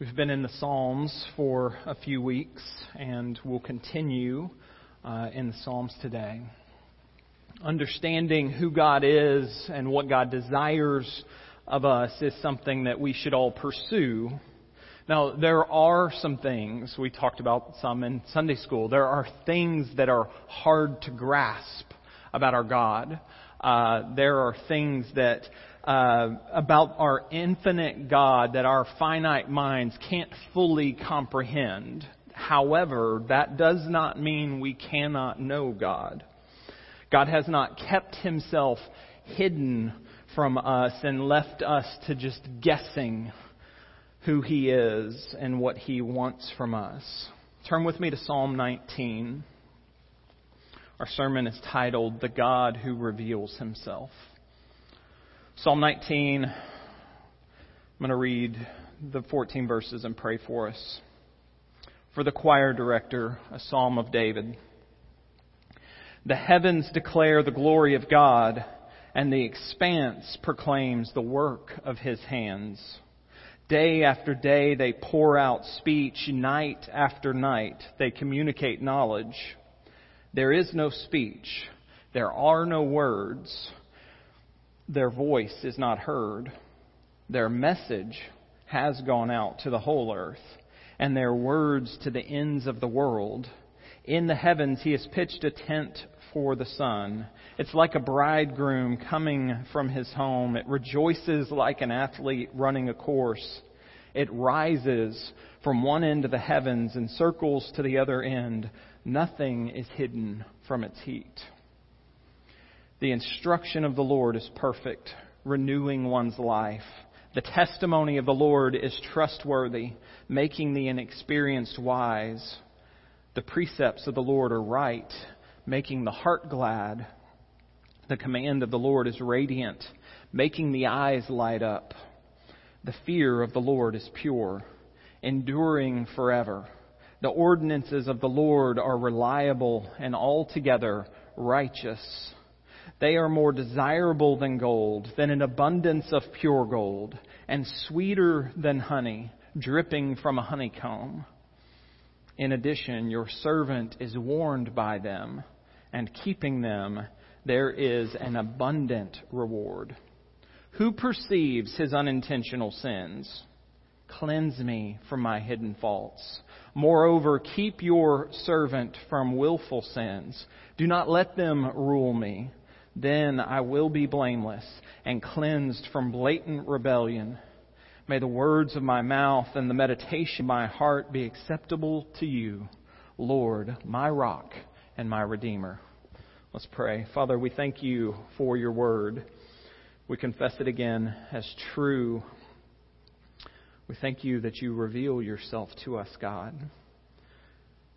We've been in the Psalms for a few weeks, and we'll continue uh, in the Psalms today. Understanding who God is and what God desires of us is something that we should all pursue. Now, there are some things, we talked about some in Sunday school, there are things that are hard to grasp about our God. Uh, there are things that uh, about our infinite God that our finite minds can't fully comprehend. However, that does not mean we cannot know God. God has not kept himself hidden from us and left us to just guessing who he is and what he wants from us. Turn with me to Psalm 19. Our sermon is titled The God Who Reveals Himself. Psalm 19, I'm going to read the 14 verses and pray for us. For the choir director, a psalm of David. The heavens declare the glory of God, and the expanse proclaims the work of his hands. Day after day they pour out speech, night after night they communicate knowledge. There is no speech, there are no words their voice is not heard. Their message has gone out to the whole earth, and their words to the ends of the world. In the heavens, he has pitched a tent for the sun. It's like a bridegroom coming from his home. It rejoices like an athlete running a course. It rises from one end of the heavens and circles to the other end. Nothing is hidden from its heat. The instruction of the Lord is perfect, renewing one's life. The testimony of the Lord is trustworthy, making the inexperienced wise. The precepts of the Lord are right, making the heart glad. The command of the Lord is radiant, making the eyes light up. The fear of the Lord is pure, enduring forever. The ordinances of the Lord are reliable and altogether righteous. They are more desirable than gold, than an abundance of pure gold, and sweeter than honey, dripping from a honeycomb. In addition, your servant is warned by them, and keeping them, there is an abundant reward. Who perceives his unintentional sins? Cleanse me from my hidden faults. Moreover, keep your servant from willful sins. Do not let them rule me. Then I will be blameless and cleansed from blatant rebellion. May the words of my mouth and the meditation of my heart be acceptable to you, Lord, my rock and my redeemer. Let's pray. Father, we thank you for your word. We confess it again as true. We thank you that you reveal yourself to us, God.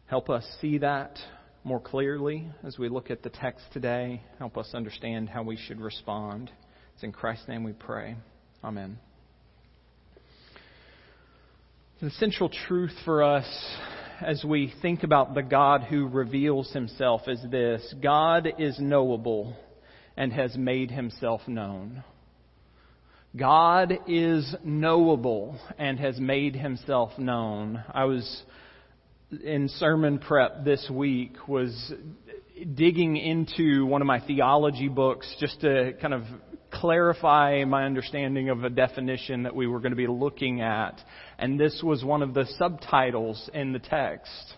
Help us see that more clearly as we look at the text today. Help us understand how we should respond. It's in Christ's name we pray. Amen. The central truth for us as we think about the God who reveals himself is this God is knowable and has made himself known. God is knowable and has made himself known. I was in sermon prep this week was digging into one of my theology books just to kind of clarify my understanding of a definition that we were going to be looking at. And this was one of the subtitles in the text.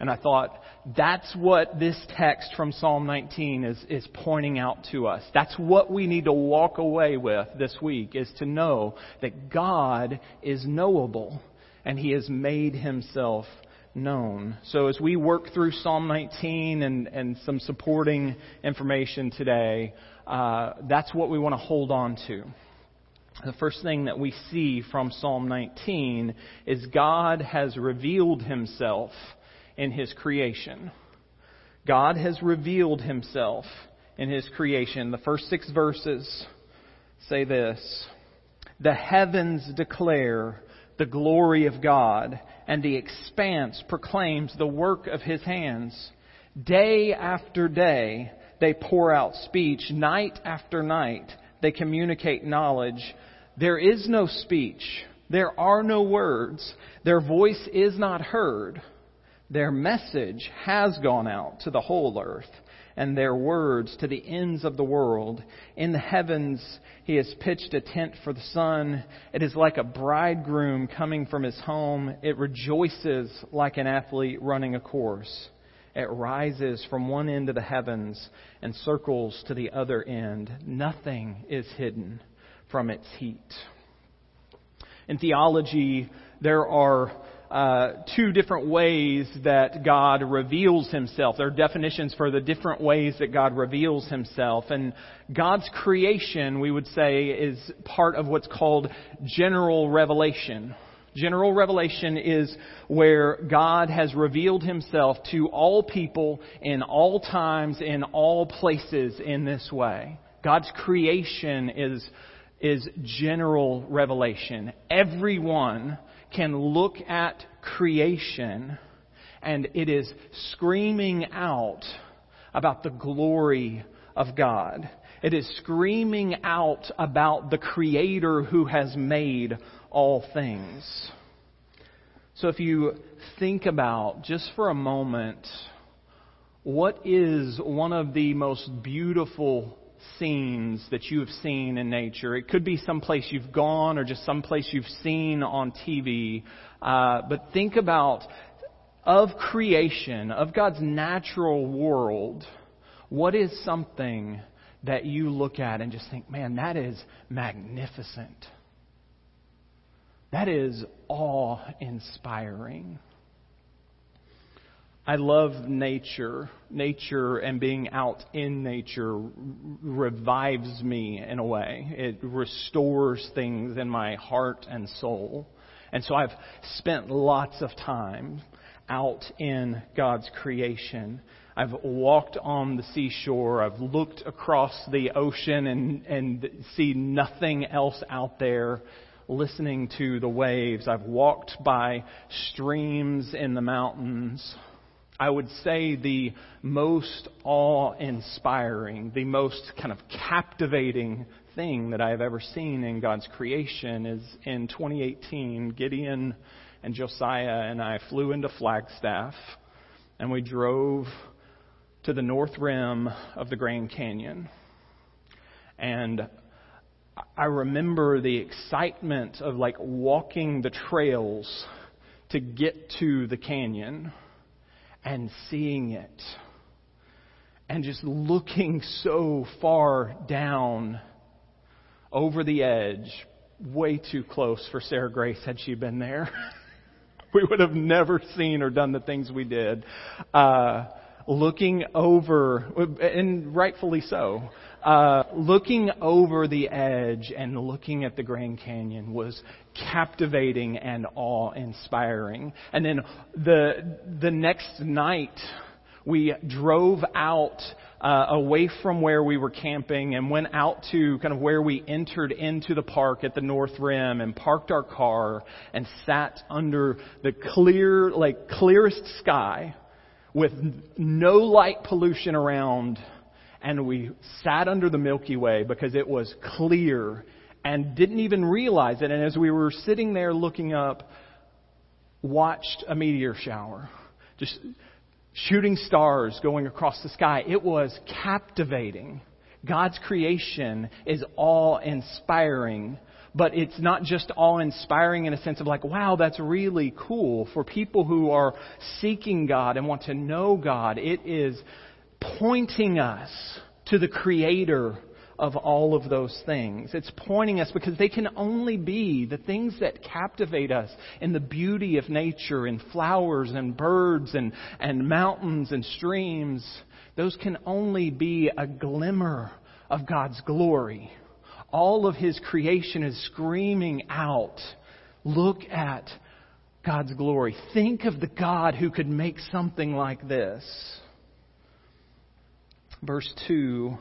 And I thought, that's what this text from Psalm 19 is, is pointing out to us. That's what we need to walk away with this week, is to know that God is knowable and He has made Himself known. So as we work through Psalm 19 and, and some supporting information today, uh, that's what we want to hold on to. The first thing that we see from Psalm 19 is God has revealed himself in his creation. God has revealed himself in his creation. The first six verses say this The heavens declare the glory of God, and the expanse proclaims the work of his hands. Day after day, they pour out speech. Night after night, they communicate knowledge. There is no speech, There are no words. Their voice is not heard. Their message has gone out to the whole earth, and their words to the ends of the world. In the heavens, he has pitched a tent for the sun. It is like a bridegroom coming from his home. It rejoices like an athlete running a course. It rises from one end of the heavens and circles to the other end. Nothing is hidden from its heat. In theology, there are uh, two different ways that God reveals himself. There are definitions for the different ways that God reveals himself. And God's creation, we would say, is part of what's called general revelation. General revelation is where God has revealed himself to all people in all times, in all places in this way. God's creation is, is general revelation. Everyone can look at creation and it is screaming out about the glory of God. It is screaming out about the Creator who has made all things. So if you think about, just for a moment, what is one of the most beautiful scenes that you have seen in nature. It could be some place you've gone or just some place you've seen on TV. Uh, but think about of creation, of God's natural world, what is something that you look at and just think, man, that is magnificent. That is awe inspiring. I love nature. Nature and being out in nature revives me in a way. It restores things in my heart and soul. And so I've spent lots of time out in God's creation. I've walked on the seashore. I've looked across the ocean and, and see nothing else out there listening to the waves. I've walked by streams in the mountains. I would say the most awe inspiring, the most kind of captivating thing that I have ever seen in God's creation is in 2018, Gideon and Josiah and I flew into Flagstaff and we drove to the north rim of the Grand Canyon. And I remember the excitement of like walking the trails to get to the canyon and seeing it and just looking so far down over the edge, way too close for Sarah Grace had she been there. we would have never seen or done the things we did. Uh, looking over, and rightfully so, uh, looking over the edge and looking at the Grand Canyon was captivating and awe-inspiring. And then the the next night, we drove out uh, away from where we were camping and went out to kind of where we entered into the park at the North Rim and parked our car and sat under the clear, like clearest sky with no light pollution around and we sat under the Milky Way because it was clear and didn't even realize it. And as we were sitting there looking up, watched a meteor shower. Just shooting stars going across the sky. It was captivating. God's creation is awe inspiring, but it's not just awe inspiring in a sense of like, wow, that's really cool. For people who are seeking God and want to know God, it is pointing us to the Creator of all of those things. It's pointing us because they can only be the things that captivate us in the beauty of nature and flowers and birds and, and mountains and streams. Those can only be a glimmer of God's glory. All of His creation is screaming out, look at God's glory. Think of the God who could make something like this. Verse 2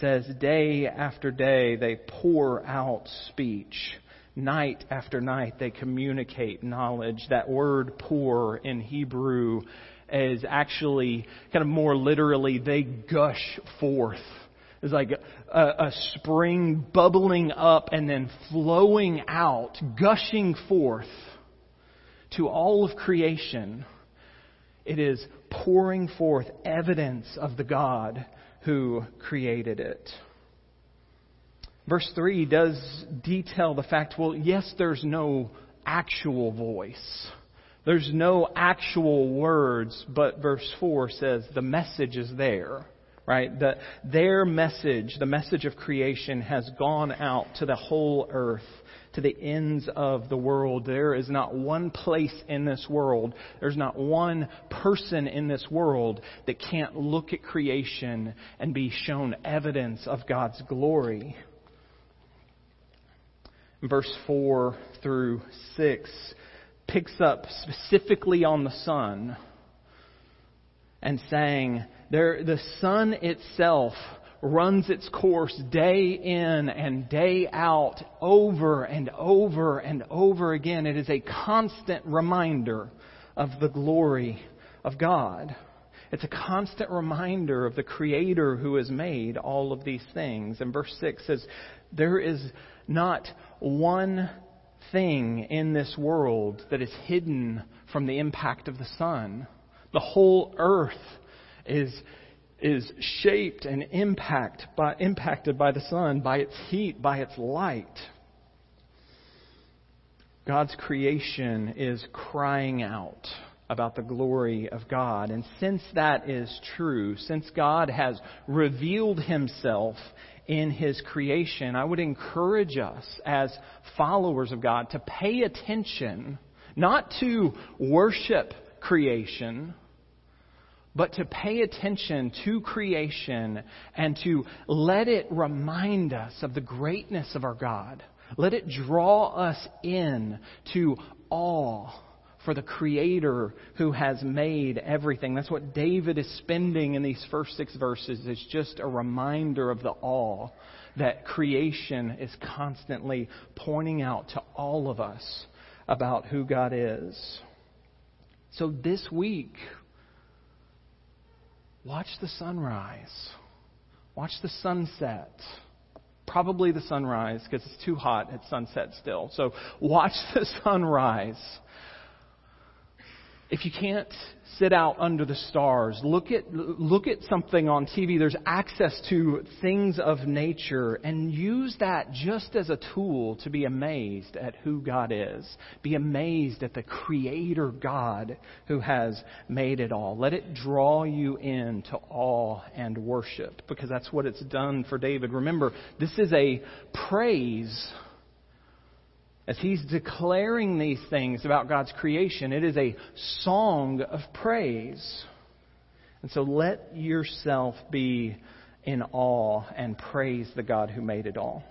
says, Day after day they pour out speech. Night after night they communicate knowledge. That word pour in Hebrew is actually kind of more literally, they gush forth It's like a, a spring bubbling up and then flowing out, gushing forth to all of creation. It is pouring forth evidence of the God who created it. Verse 3 does detail the fact well, yes, there's no actual voice. There's no actual words, but verse 4 says the message is there, right? The, their message, the message of creation, has gone out to the whole earth, to the ends of the world. There is not one place in this world, there's not one person in this world that can't look at creation and be shown evidence of God's glory verse 4 through 6 picks up specifically on the sun and saying, there, the sun itself runs its course day in and day out, over and over and over again. It is a constant reminder of the glory of God. It's a constant reminder of the Creator who has made all of these things. And verse 6 says, There is not one thing in this world that is hidden from the impact of the sun. The whole earth is, is shaped and impact by, impacted by the sun, by its heat, by its light. God's creation is crying out about the glory of God. And since that is true, since God has revealed himself in His creation, I would encourage us as followers of God to pay attention, not to worship creation, but to pay attention to creation and to let it remind us of the greatness of our God. Let it draw us in to awe for the Creator who has made everything. That's what David is spending in these first six verses. It's just a reminder of the awe that creation is constantly pointing out to all of us about who God is. So this week, watch the sunrise, watch the sunset. Probably the sunrise because it's too hot at sunset still. So watch the sunrise if you can't sit out under the stars, look at, look at something on TV. There's access to things of nature and use that just as a tool to be amazed at who God is. Be amazed at the creator God who has made it all. Let it draw you into awe and worship because that's what it's done for David. Remember, this is a praise as he's declaring these things about God's creation, it is a song of praise. And so let yourself be in awe and praise the God who made it all.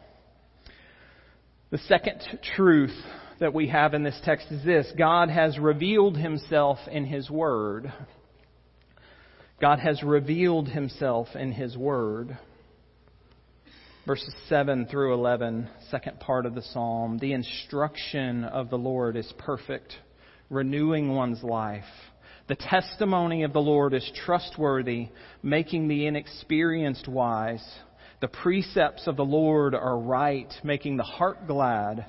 The second truth that we have in this text is this God has revealed himself in his word. God has revealed himself in his word verses 7 through 11, second part of the psalm. The instruction of the Lord is perfect, renewing one's life. The testimony of the Lord is trustworthy, making the inexperienced wise. The precepts of the Lord are right, making the heart glad.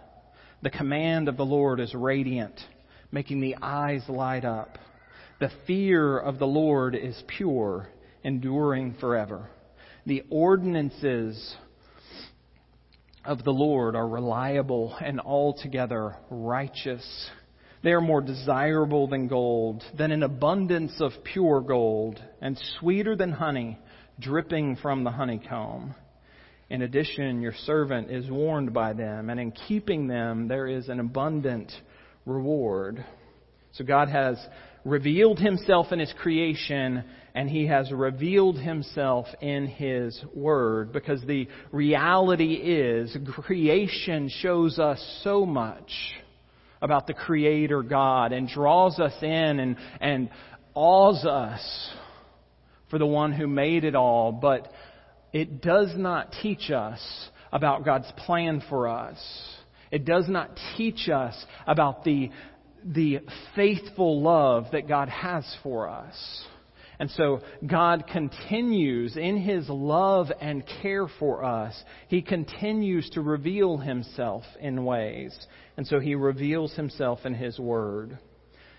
The command of the Lord is radiant, making the eyes light up. The fear of the Lord is pure, enduring forever. The ordinances of the Lord are reliable and altogether righteous. They are more desirable than gold, than an abundance of pure gold, and sweeter than honey dripping from the honeycomb. In addition, your servant is warned by them, and in keeping them there is an abundant reward. So God has revealed himself in his creation and he has revealed himself in his word because the reality is creation shows us so much about the creator God and draws us in and, and awes us for the one who made it all, but it does not teach us about God's plan for us. It does not teach us about the the faithful love that God has for us. And so God continues in His love and care for us. He continues to reveal Himself in ways. And so He reveals Himself in His Word.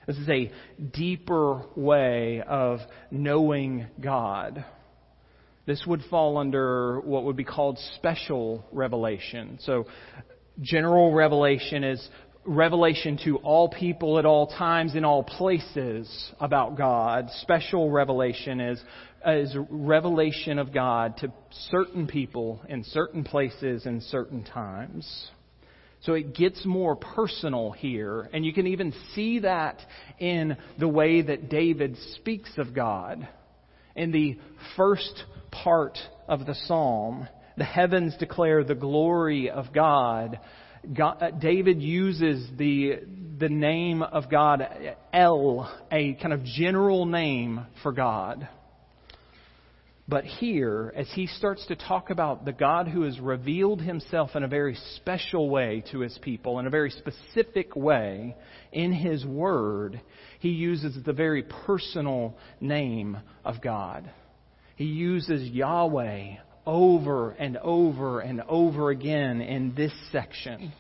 This is a deeper way of knowing God. This would fall under what would be called special revelation. So, general revelation is revelation to all people at all times in all places about God. Special revelation is, is revelation of God to certain people in certain places in certain times. So it gets more personal here, and you can even see that in the way that David speaks of God. In the first part of the psalm, the heavens declare the glory of God. God, uh, David uses the, the name of God, El, a kind of general name for God. But here, as he starts to talk about the God who has revealed himself in a very special way to his people, in a very specific way in his word, he uses the very personal name of God. He uses Yahweh over and over and over again in this section.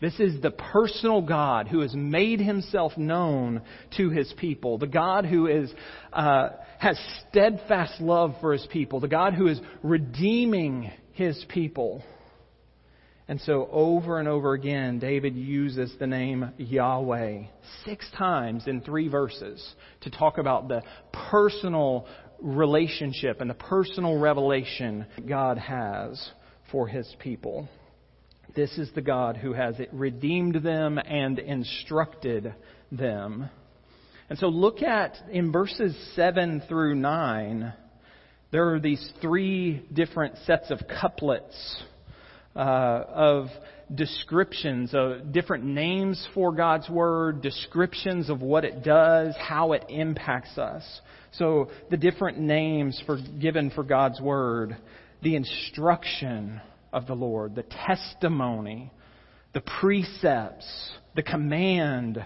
This is the personal God who has made himself known to his people. The God who is, uh, has steadfast love for his people. The God who is redeeming his people. And so over and over again, David uses the name Yahweh six times in three verses to talk about the personal relationship and the personal revelation God has for his people. This is the God who has redeemed them and instructed them. And so look at in verses 7 through 9, there are these three different sets of couplets uh, of descriptions of different names for God's Word, descriptions of what it does, how it impacts us. So the different names for, given for God's Word, the instruction, of the Lord, the testimony, the precepts, the command,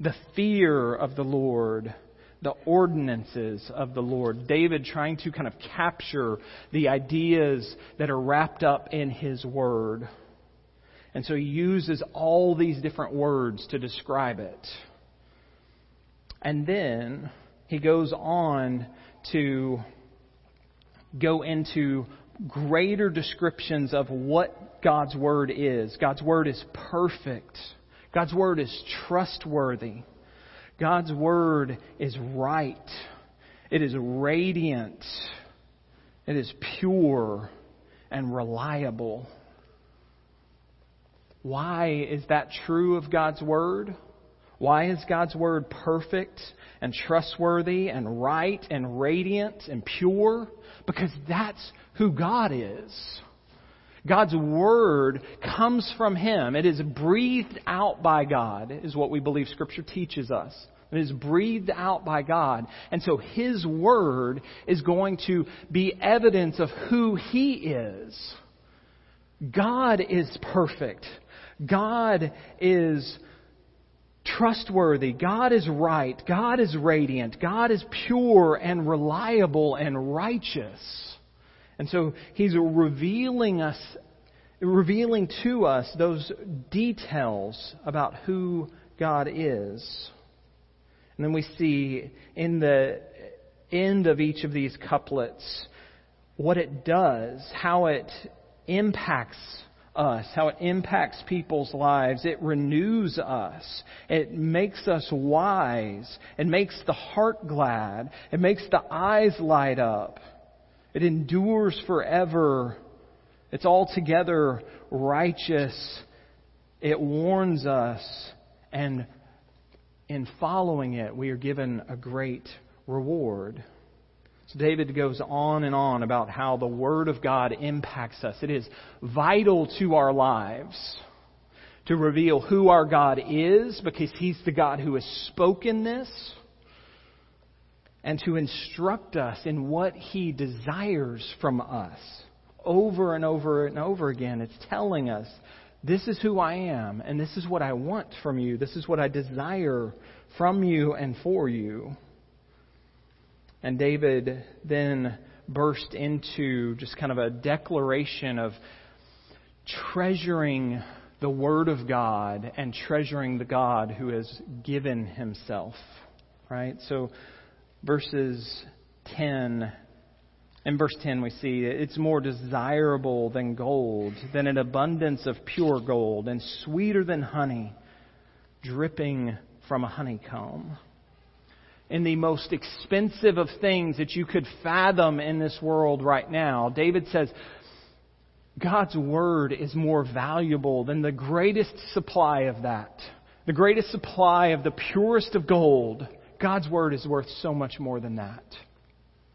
the fear of the Lord, the ordinances of the Lord. David trying to kind of capture the ideas that are wrapped up in his word. And so he uses all these different words to describe it. And then he goes on to go into greater descriptions of what God's Word is. God's Word is perfect. God's Word is trustworthy. God's Word is right. It is radiant. It is pure and reliable. Why is that true of God's Word? Why is God's Word perfect and trustworthy and right and radiant and pure? Because that's who God is. God's Word comes from Him. It is breathed out by God, is what we believe Scripture teaches us. It is breathed out by God. And so His Word is going to be evidence of who He is. God is perfect. God is trustworthy. God is right. God is radiant. God is pure and reliable and righteous. And so he's revealing us, revealing to us those details about who God is. And then we see in the end of each of these couplets what it does, how it impacts us, how it impacts people's lives. It renews us. It makes us wise. It makes the heart glad. It makes the eyes light up. It endures forever. It's altogether righteous. It warns us. And in following it, we are given a great reward. So David goes on and on about how the Word of God impacts us. It is vital to our lives to reveal who our God is because He's the God who has spoken this and to instruct us in what He desires from us. Over and over and over again, it's telling us, this is who I am, and this is what I want from you. This is what I desire from you and for you. And David then burst into just kind of a declaration of treasuring the Word of God and treasuring the God who has given Himself. Right? So, verses 10. In verse 10, we see it's more desirable than gold, than an abundance of pure gold, and sweeter than honey dripping from a honeycomb. In the most expensive of things that you could fathom in this world right now, David says, God's Word is more valuable than the greatest supply of that. The greatest supply of the purest of gold. God's Word is worth so much more than that.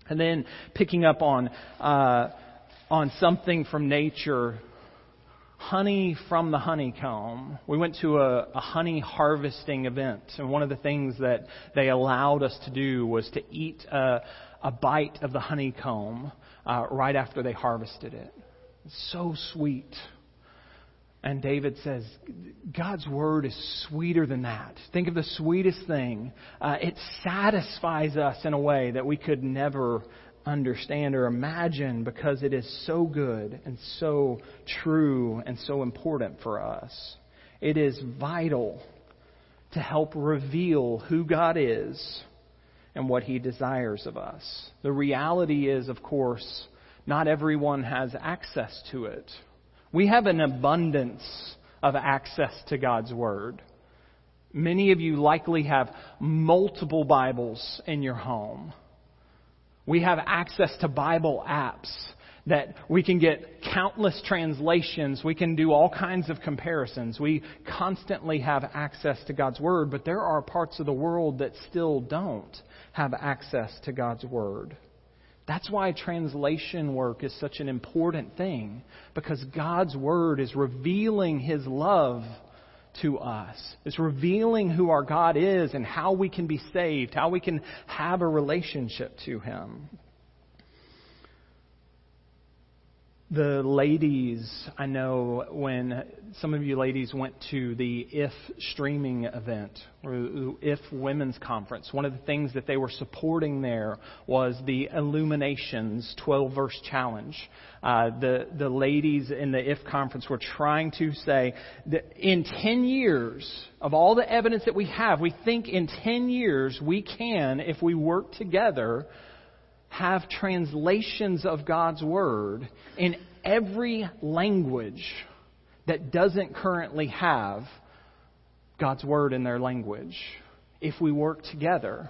And then picking up on, uh, on something from nature, honey from the honeycomb. We went to a, a, honey harvesting event, and one of the things that they allowed us to do was to eat a, a bite of the honeycomb uh, right after they harvested it. It's so sweet. And David says, God's word is sweeter than that. Think of the sweetest thing. Uh, it satisfies us in a way that we could never understand or imagine because it is so good and so true and so important for us. It is vital to help reveal who God is and what He desires of us. The reality is, of course, not everyone has access to it. We have an abundance of access to God's Word. Many of you likely have multiple Bibles in your home. We have access to Bible apps that we can get countless translations. We can do all kinds of comparisons. We constantly have access to God's Word, but there are parts of the world that still don't have access to God's Word. That's why translation work is such an important thing, because God's Word is revealing His love to us. It's revealing who our God is and how we can be saved, how we can have a relationship to Him. The ladies, I know when some of you ladies went to the IF streaming event, or IF Women's Conference, one of the things that they were supporting there was the Illuminations 12 verse challenge. Uh, the, the ladies in the IF conference were trying to say that in 10 years of all the evidence that we have, we think in 10 years we can, if we work together, have translations of God's Word in every language that doesn't currently have God's Word in their language. If we work together,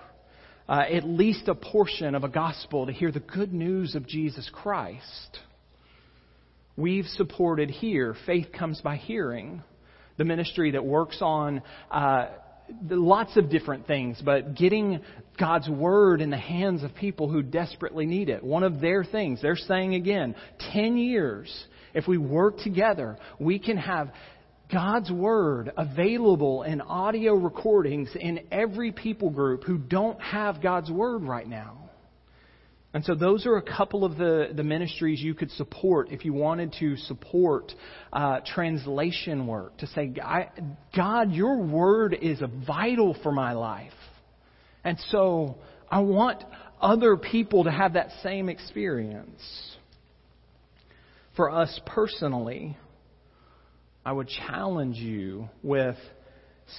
uh, at least a portion of a gospel to hear the good news of Jesus Christ. We've supported here, faith comes by hearing, the ministry that works on uh, lots of different things, but getting God's Word in the hands of people who desperately need it. One of their things, they're saying again, 10 years, if we work together, we can have God's Word available in audio recordings in every people group who don't have God's Word right now. And so those are a couple of the, the ministries you could support if you wanted to support uh, translation work. To say, God, your word is vital for my life. And so I want other people to have that same experience. For us personally, I would challenge you with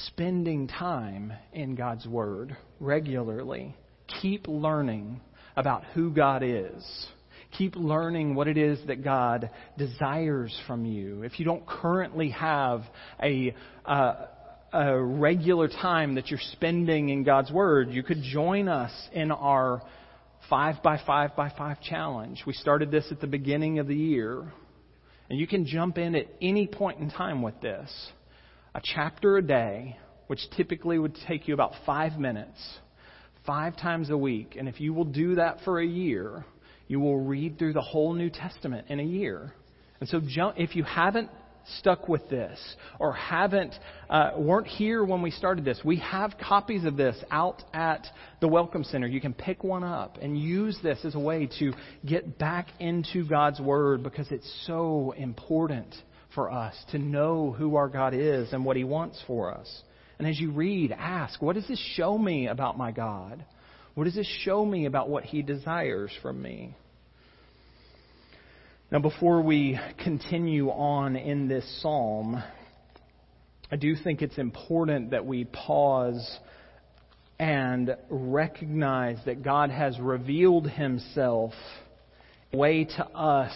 spending time in God's Word regularly. Keep learning about who God is. Keep learning what it is that God desires from you. If you don't currently have a, uh, a regular time that you're spending in God's Word, you could join us in our 5 by 5 by 5 challenge. We started this at the beginning of the year. And you can jump in at any point in time with this. A chapter a day, which typically would take you about five minutes five times a week. And if you will do that for a year, you will read through the whole New Testament in a year. And so, if you haven't stuck with this or haven't uh, weren't here when we started this, we have copies of this out at the Welcome Center. You can pick one up and use this as a way to get back into God's Word because it's so important for us to know who our God is and what He wants for us. And as you read, ask, what does this show me about my God? What does this show me about what He desires from me? Now, before we continue on in this psalm, I do think it's important that we pause and recognize that God has revealed Himself way to us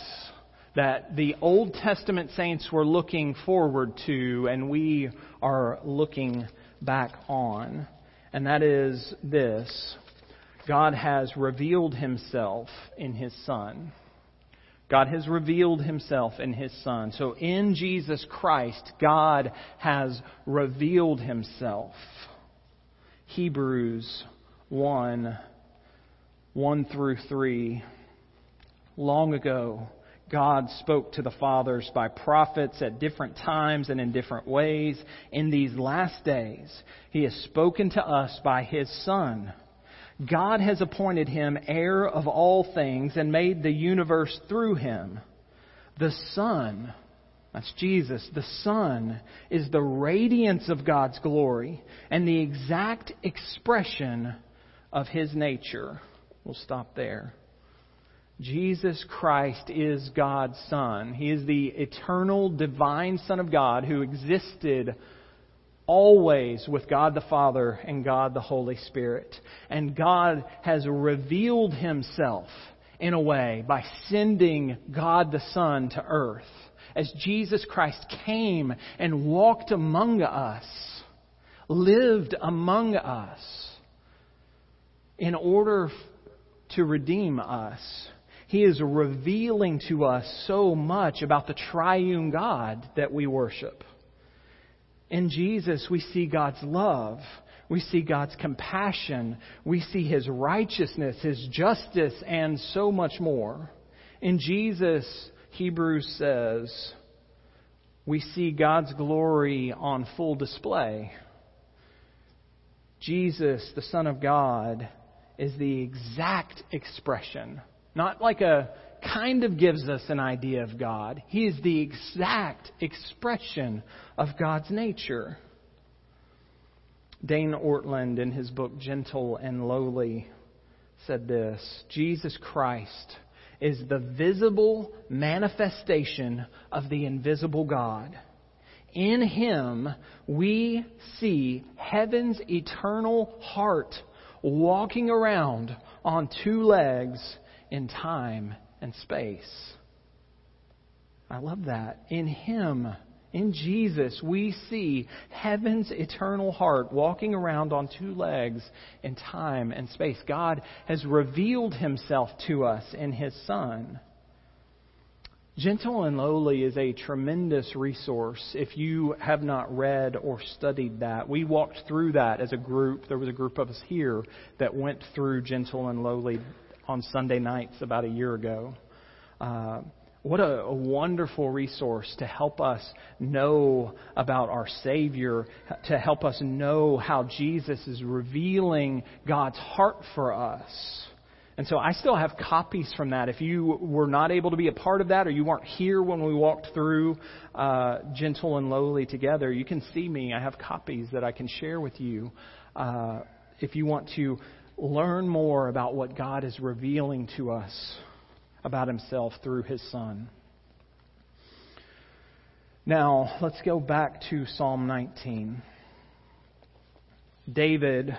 that the Old Testament saints were looking forward to and we are looking back on. And that is this God has revealed Himself in His Son. God has revealed himself in his Son. So in Jesus Christ, God has revealed himself. Hebrews 1 1 through 3. Long ago, God spoke to the fathers by prophets at different times and in different ways. In these last days, He has spoken to us by His Son. God has appointed Him heir of all things and made the universe through Him. The Son, that's Jesus. The Son is the radiance of God's glory and the exact expression of His nature. We'll stop there. Jesus Christ is God's Son. He is the eternal, divine Son of God who existed always with God the Father and God the Holy Spirit. And God has revealed Himself in a way by sending God the Son to earth as Jesus Christ came and walked among us, lived among us, in order to redeem us. He is revealing to us so much about the triune God that we worship. In Jesus, we see God's love. We see God's compassion. We see His righteousness, His justice, and so much more. In Jesus, Hebrews says, we see God's glory on full display. Jesus, the Son of God, is the exact expression, not like a kind of gives us an idea of God. He is the exact expression of God's nature. Dane Ortlund, in his book Gentle and Lowly, said this Jesus Christ is the visible manifestation of the invisible God. In him, we see heaven's eternal heart walking around on two legs in time and space. I love that. In him, in Jesus, we see heaven's eternal heart walking around on two legs in time and space. God has revealed himself to us in his Son. Gentle and Lowly is a tremendous resource if you have not read or studied that. We walked through that as a group. There was a group of us here that went through Gentle and Lowly on Sunday nights about a year ago. Uh, what a, a, wonderful resource to help us know about our Savior, to help us know how Jesus is revealing God's heart for us. And so I still have copies from that. If you were not able to be a part of that or you weren't here when we walked through uh, Gentle and Lowly together, you can see me. I have copies that I can share with you uh, if you want to learn more about what God is revealing to us about himself through his Son. Now, let's go back to Psalm 19. David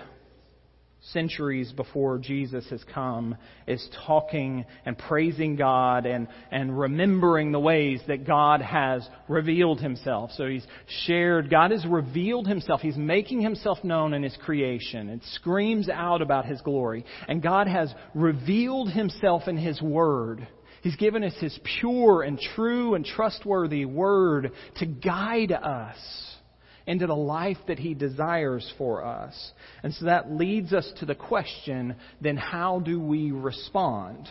centuries before Jesus has come, is talking and praising God and, and remembering the ways that God has revealed himself. So he's shared, God has revealed himself. He's making himself known in his creation. It screams out about his glory. And God has revealed himself in his word. He's given us his pure and true and trustworthy word to guide us into the life that He desires for us. And so that leads us to the question then how do we respond?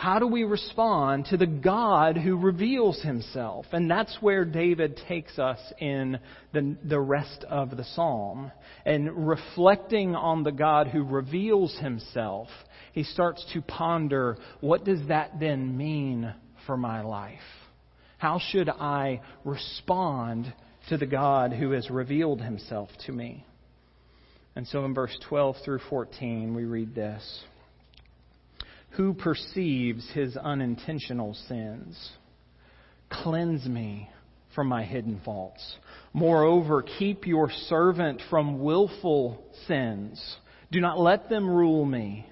How do we respond to the God who reveals himself? And that's where David takes us in the, the rest of the psalm. And reflecting on the God who reveals himself, he starts to ponder what does that then mean for my life? How should I respond to the God who has revealed himself to me. And so in verse 12 through 14, we read this Who perceives his unintentional sins? Cleanse me from my hidden faults. Moreover, keep your servant from willful sins. Do not let them rule me.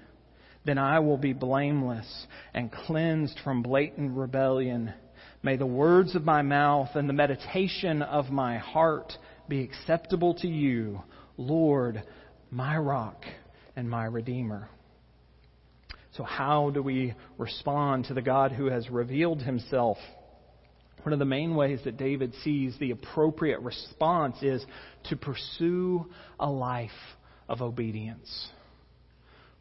Then I will be blameless and cleansed from blatant rebellion. May the words of my mouth and the meditation of my heart be acceptable to you, Lord, my rock and my redeemer. So, how do we respond to the God who has revealed himself? One of the main ways that David sees the appropriate response is to pursue a life of obedience.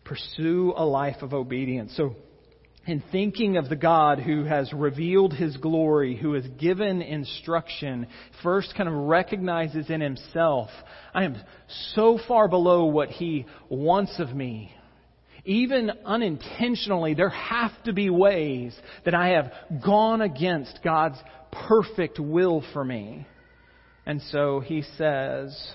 Pursue a life of obedience. So, in thinking of the God who has revealed his glory, who has given instruction, first kind of recognizes in himself, I am so far below what he wants of me. Even unintentionally, there have to be ways that I have gone against God's perfect will for me. And so he says,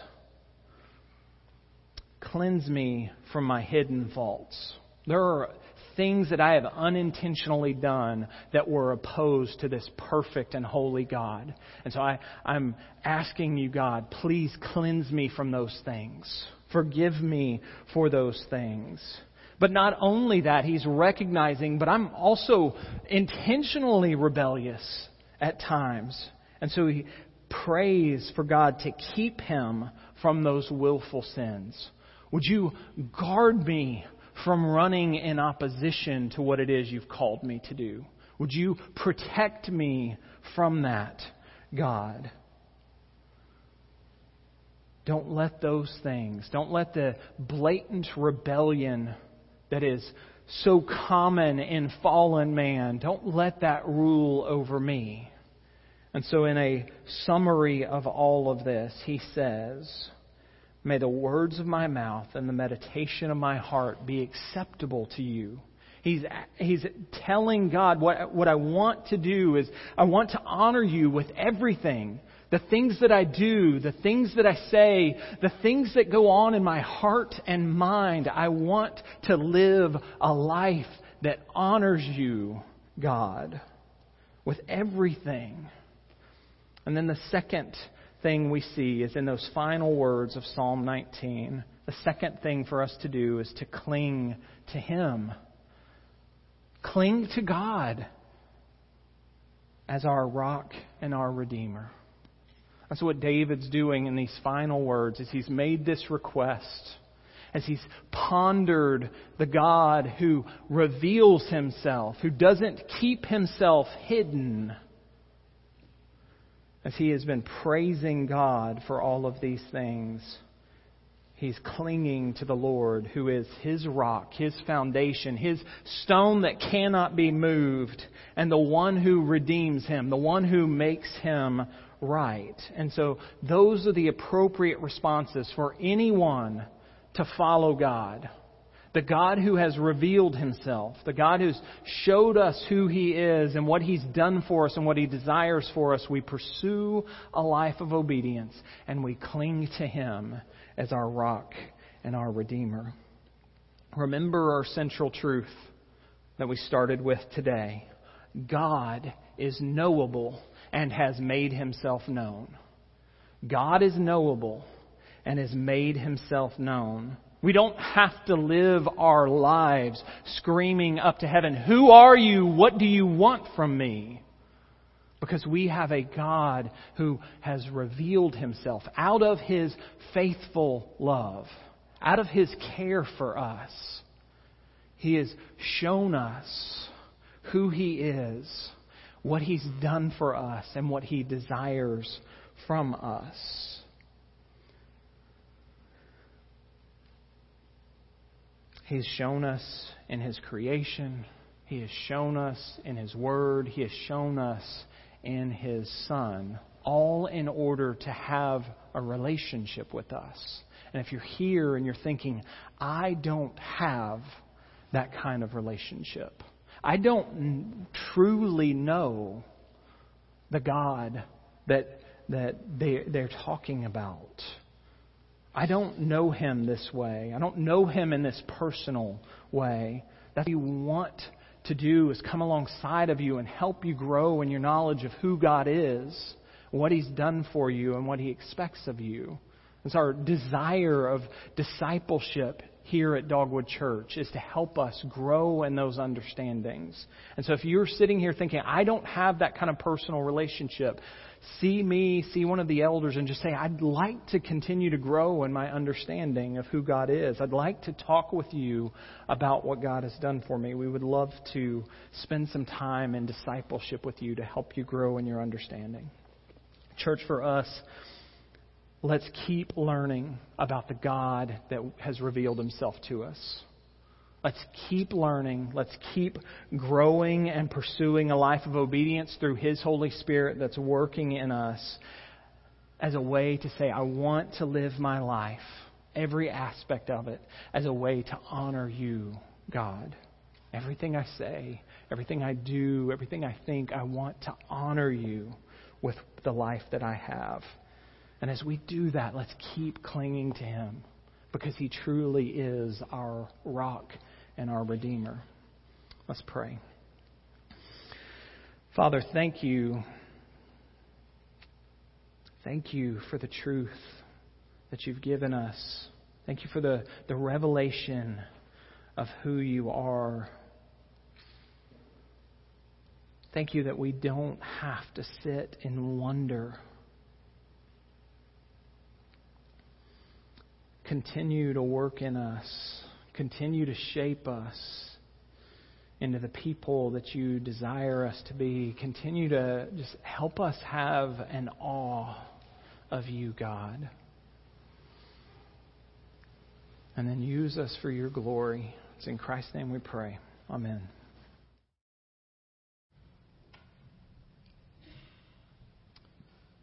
Cleanse me from my hidden faults. There are things that I have unintentionally done that were opposed to this perfect and holy God. And so I, I'm asking you, God, please cleanse me from those things. Forgive me for those things. But not only that, he's recognizing, but I'm also intentionally rebellious at times. And so he prays for God to keep him from those willful sins. Would you guard me from running in opposition to what it is you've called me to do? Would you protect me from that, God? Don't let those things, don't let the blatant rebellion that is so common in fallen man, don't let that rule over me. And so, in a summary of all of this, he says, May the words of my mouth and the meditation of my heart be acceptable to you. He's, he's telling God what, what I want to do is I want to honor you with everything. The things that I do, the things that I say, the things that go on in my heart and mind. I want to live a life that honors you, God, with everything. And then the second thing we see is in those final words of Psalm 19. The second thing for us to do is to cling to Him. Cling to God as our rock and our Redeemer. That's what David's doing in these final words as he's made this request, as he's pondered the God who reveals himself, who doesn't keep himself hidden as he has been praising God for all of these things, he's clinging to the Lord, who is his rock, his foundation, his stone that cannot be moved, and the one who redeems him, the one who makes him right. And so those are the appropriate responses for anyone to follow God the God who has revealed himself, the God who's showed us who he is and what he's done for us and what he desires for us, we pursue a life of obedience and we cling to him as our rock and our redeemer. Remember our central truth that we started with today. God is knowable and has made himself known. God is knowable and has made himself known. We don't have to live our lives screaming up to heaven, Who are you? What do you want from me? Because we have a God who has revealed himself out of his faithful love, out of his care for us. He has shown us who he is, what he's done for us, and what he desires from us. He's shown us in His creation. He has shown us in His Word. He has shown us in His Son, all in order to have a relationship with us. And if you're here and you're thinking, I don't have that kind of relationship, I don't truly know the God that, that they, they're talking about. I don't know him this way. I don't know him in this personal way. That you want to do is come alongside of you and help you grow in your knowledge of who God is, what He's done for you, and what He expects of you. It's our desire of discipleship here at Dogwood Church is to help us grow in those understandings. And so if you're sitting here thinking, I don't have that kind of personal relationship, see me, see one of the elders, and just say, I'd like to continue to grow in my understanding of who God is. I'd like to talk with you about what God has done for me. We would love to spend some time in discipleship with you to help you grow in your understanding. Church, for us, let's keep learning about the God that has revealed himself to us. Let's keep learning. Let's keep growing and pursuing a life of obedience through His Holy Spirit that's working in us as a way to say, I want to live my life, every aspect of it, as a way to honor you, God. Everything I say, everything I do, everything I think, I want to honor you with the life that I have. And as we do that, let's keep clinging to Him because He truly is our rock and our Redeemer. Let's pray. Father, thank you. Thank you for the truth that you've given us. Thank you for the, the revelation of who you are. Thank you that we don't have to sit in wonder. Continue to work in us continue to shape us into the people that you desire us to be. Continue to just help us have an awe of you, God. And then use us for your glory. It's in Christ's name we pray. Amen.